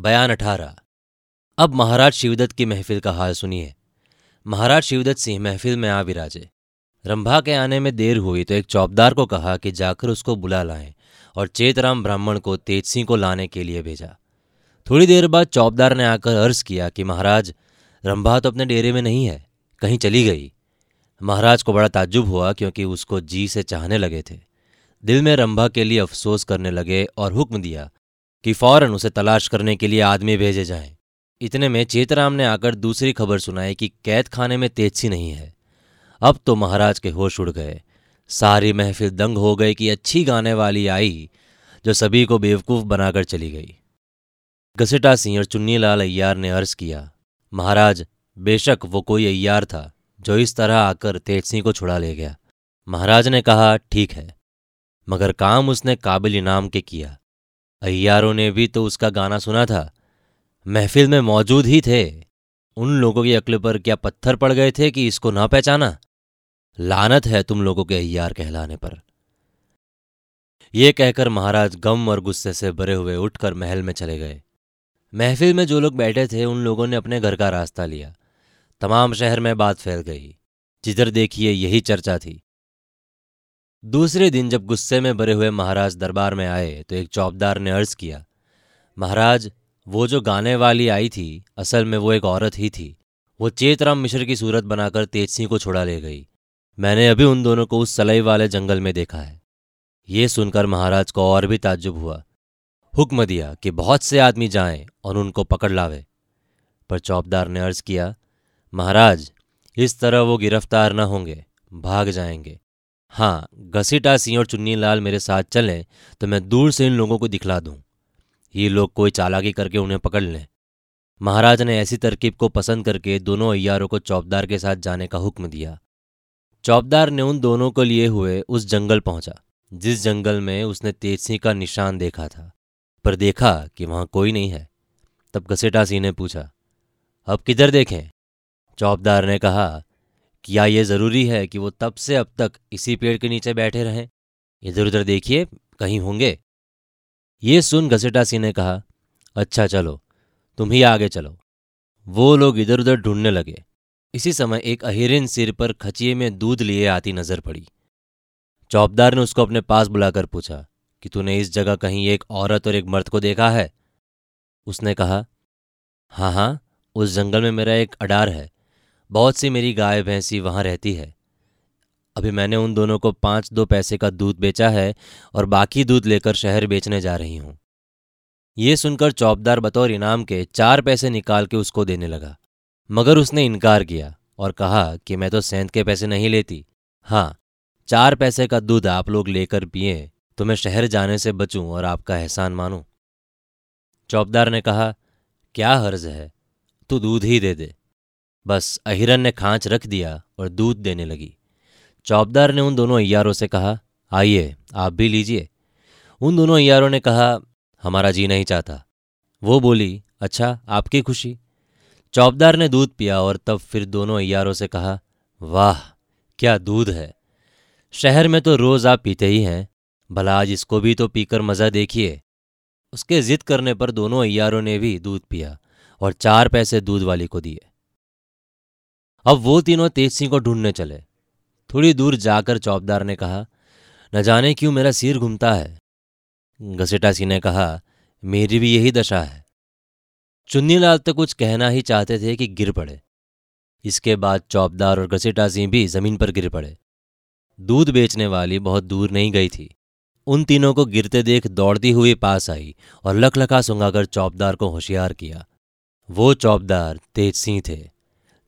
बयान अठारह। अब महाराज शिवदत्त की महफिल का हाल सुनिए। महाराज शिवदत्त सिंह महफिल में आ विराजे। रंभा के आने में देर हुई तो एक चौबदार को कहा कि जाकर उसको बुला लाएँ और चेतराम ब्राह्मण को तेज सिंह को लाने के लिए भेजा। थोड़ी देर बाद चौबदार ने आकर अर्ज़ किया कि महाराज, रंभा तो अपने डेरे में नहीं है, कहीं चली गई। महाराज को बड़ा ताज्जुब हुआ क्योंकि उसको जी से चाहने लगे थे। दिल में रंभा के लिए अफसोस करने लगे और हुक्म दिया कि फ़ौरन उसे तलाश करने के लिए आदमी भेजे जाएँ। इतने में चेतराम ने आकर दूसरी खबर सुनाई कि कैद खाने में तेजसी नहीं है। अब तो महाराज के होश उड़ गए। सारी महफिल दंग हो गई कि अच्छी गाने वाली आई, जो सभी को बेवकूफ़ बनाकर चली गई। घसीटा सिंह और चुन्नीलाल अय्यार ने अर्ज़ किया, महाराज, बेशक वो कोई अय्यार था, जो इस तरह आकर तेज सिंह को छुड़ा ले गया। महाराज ने कहा, ठीक है। मगर काम उसने काबिल इनाम के किया। अय्यारों ने भी तो उसका गाना सुना था। महफिल में मौजूद ही थे। उन लोगों की अक्ल पर क्या पत्थर पड़ गए थे कि इसको ना पहचाना? लानत है तुम लोगों के अय्यार कहलाने पर। यह कहकर महाराज गम और गुस्से से भरे हुए उठकर महल में चले गए। महफिल में जो लोग बैठे थे, उन लोगों ने अपने घर का रास्ता लिया। तमाम शहर में बात फैल गई। जिधर देखिए यही चर्चा थी। दूसरे दिन जब गुस्से में भरे हुए महाराज दरबार में आए तो एक चौबदार ने अर्ज़ किया, महाराज, वो जो गाने वाली आई थी, असल में वो एक औरत ही थी। वो चेतराम मिश्र की सूरत बनाकर तेज सिंह को छोड़ा ले गई। मैंने अभी उन दोनों को उस सलई वाले जंगल में देखा है। ये सुनकर महाराज को और भी ताज्जुब हुआ। हुक्म दिया कि बहुत से आदमी जाएँ और उनको पकड़ लावे। पर चौबदार ने अर्ज़ किया, महाराज, इस तरह वो गिरफ़्तार न होंगे, भाग जाएँगे। हाँ घसीटा सिंह और चुन्नी लाल मेरे साथ चलें तो मैं दूर से इन लोगों को दिखला दूँ। ये लोग कोई चालाकी करके उन्हें पकड़ लें। महाराज ने ऐसी तरकीब को पसंद करके दोनों अयारों को चौबदार के साथ जाने का हुक्म दिया। चौबदार ने उन दोनों को लिए हुए उस जंगल पहुँचा, जिस जंगल में उसने तेज सिंह का निशान देखा था, पर देखा कि वहाँ कोई नहीं है। तब घसीटा सिंह ने पूछा, अब किधर देखें? चौबदार ने कहा क्या ये ज़रूरी है कि वो तब से अब तक इसी पेड़ के नीचे बैठे रहें? इधर उधर देखिए, कहीं होंगे। ये सुन घसेटा सिंह ने कहा अच्छा चलो, तुम ही आगे चलो। वो लोग इधर उधर ढूँढने लगे। इसी समय एक अहिरिन सिर पर खचिए में दूध लिए आती नज़र पड़ी। चौबदार ने उसको अपने पास बुलाकर पूछा, कि तूने इस जगह कहीं एक औरत और एक मर्द को देखा है? उसने कहा हाँ हाँ उस जंगल में मेरा एक अडार है। बहुत सी मेरी गाय भैंसी वहाँ रहती है। अभी मैंने उन दोनों को पाँच दो पैसे का दूध बेचा है और बाकी दूध लेकर शहर बेचने जा रही हूँ। ये सुनकर चौबदार बतौर इनाम के चार पैसे निकाल के उसको देने लगा। मगर उसने इनकार किया और कहा कि मैं तो सेंध के पैसे नहीं लेती। हाँ चार पैसे का दूध आप लोग लेकर पिए तो मैं शहर जाने से बचूं और आपका एहसान मानूं। चौबदार ने कहा, क्या हर्ज है? तू दूध ही दे दे। बस अहिरन ने खांच रख दिया और दूध देने लगी। चौबदार ने उन दोनों अयारों से कहा, आइए, आप भी लीजिए। उन दोनों अयारों ने कहा, हमारा जी नहीं चाहता। वो बोली अच्छा आपकी खुशी? चौबदार ने दूध पिया और तब फिर दोनों अय्यारों से कहा, वाह, क्या दूध है। शहर में तो रोज आप पीते ही हैं, भला आज इसको भी तो पीकर मज़ा देखिए। उसके जिद करने पर दोनों अयारों ने भी दूध पिया और चार पैसे दूध वाली को दिए। अब वो तीनों तेज सिंह को ढूँढने चले। थोड़ी दूर जाकर चौबदार ने कहा, न जाने क्यों मेरा सिर घूमता है? घसीटा सिंह ने कहा, मेरी भी यही दशा है। चुन्नीलाल तो कुछ कहना ही चाहते थे कि गिर पड़े। इसके बाद चौबदार और घसेटा सिंह भी ज़मीन पर गिर पड़े। दूध बेचने वाली बहुत दूर नहीं गई थी। उन तीनों को गिरते देख दौड़ती हुई पास आई और लखलखा सुंगाकर चौबदार को होशियार किया। वो चौबदार तेज सिंह थे।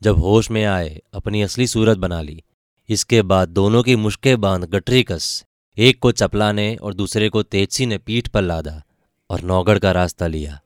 जब होश में आए, अपनी असली सूरत बना ली। इसके बाद दोनों की मुश्कें बाँध गटरी कस। एक को चपला ने और दूसरे को तेजसी ने पीठ पर लादा और नौगढ़ का रास्ता लिया।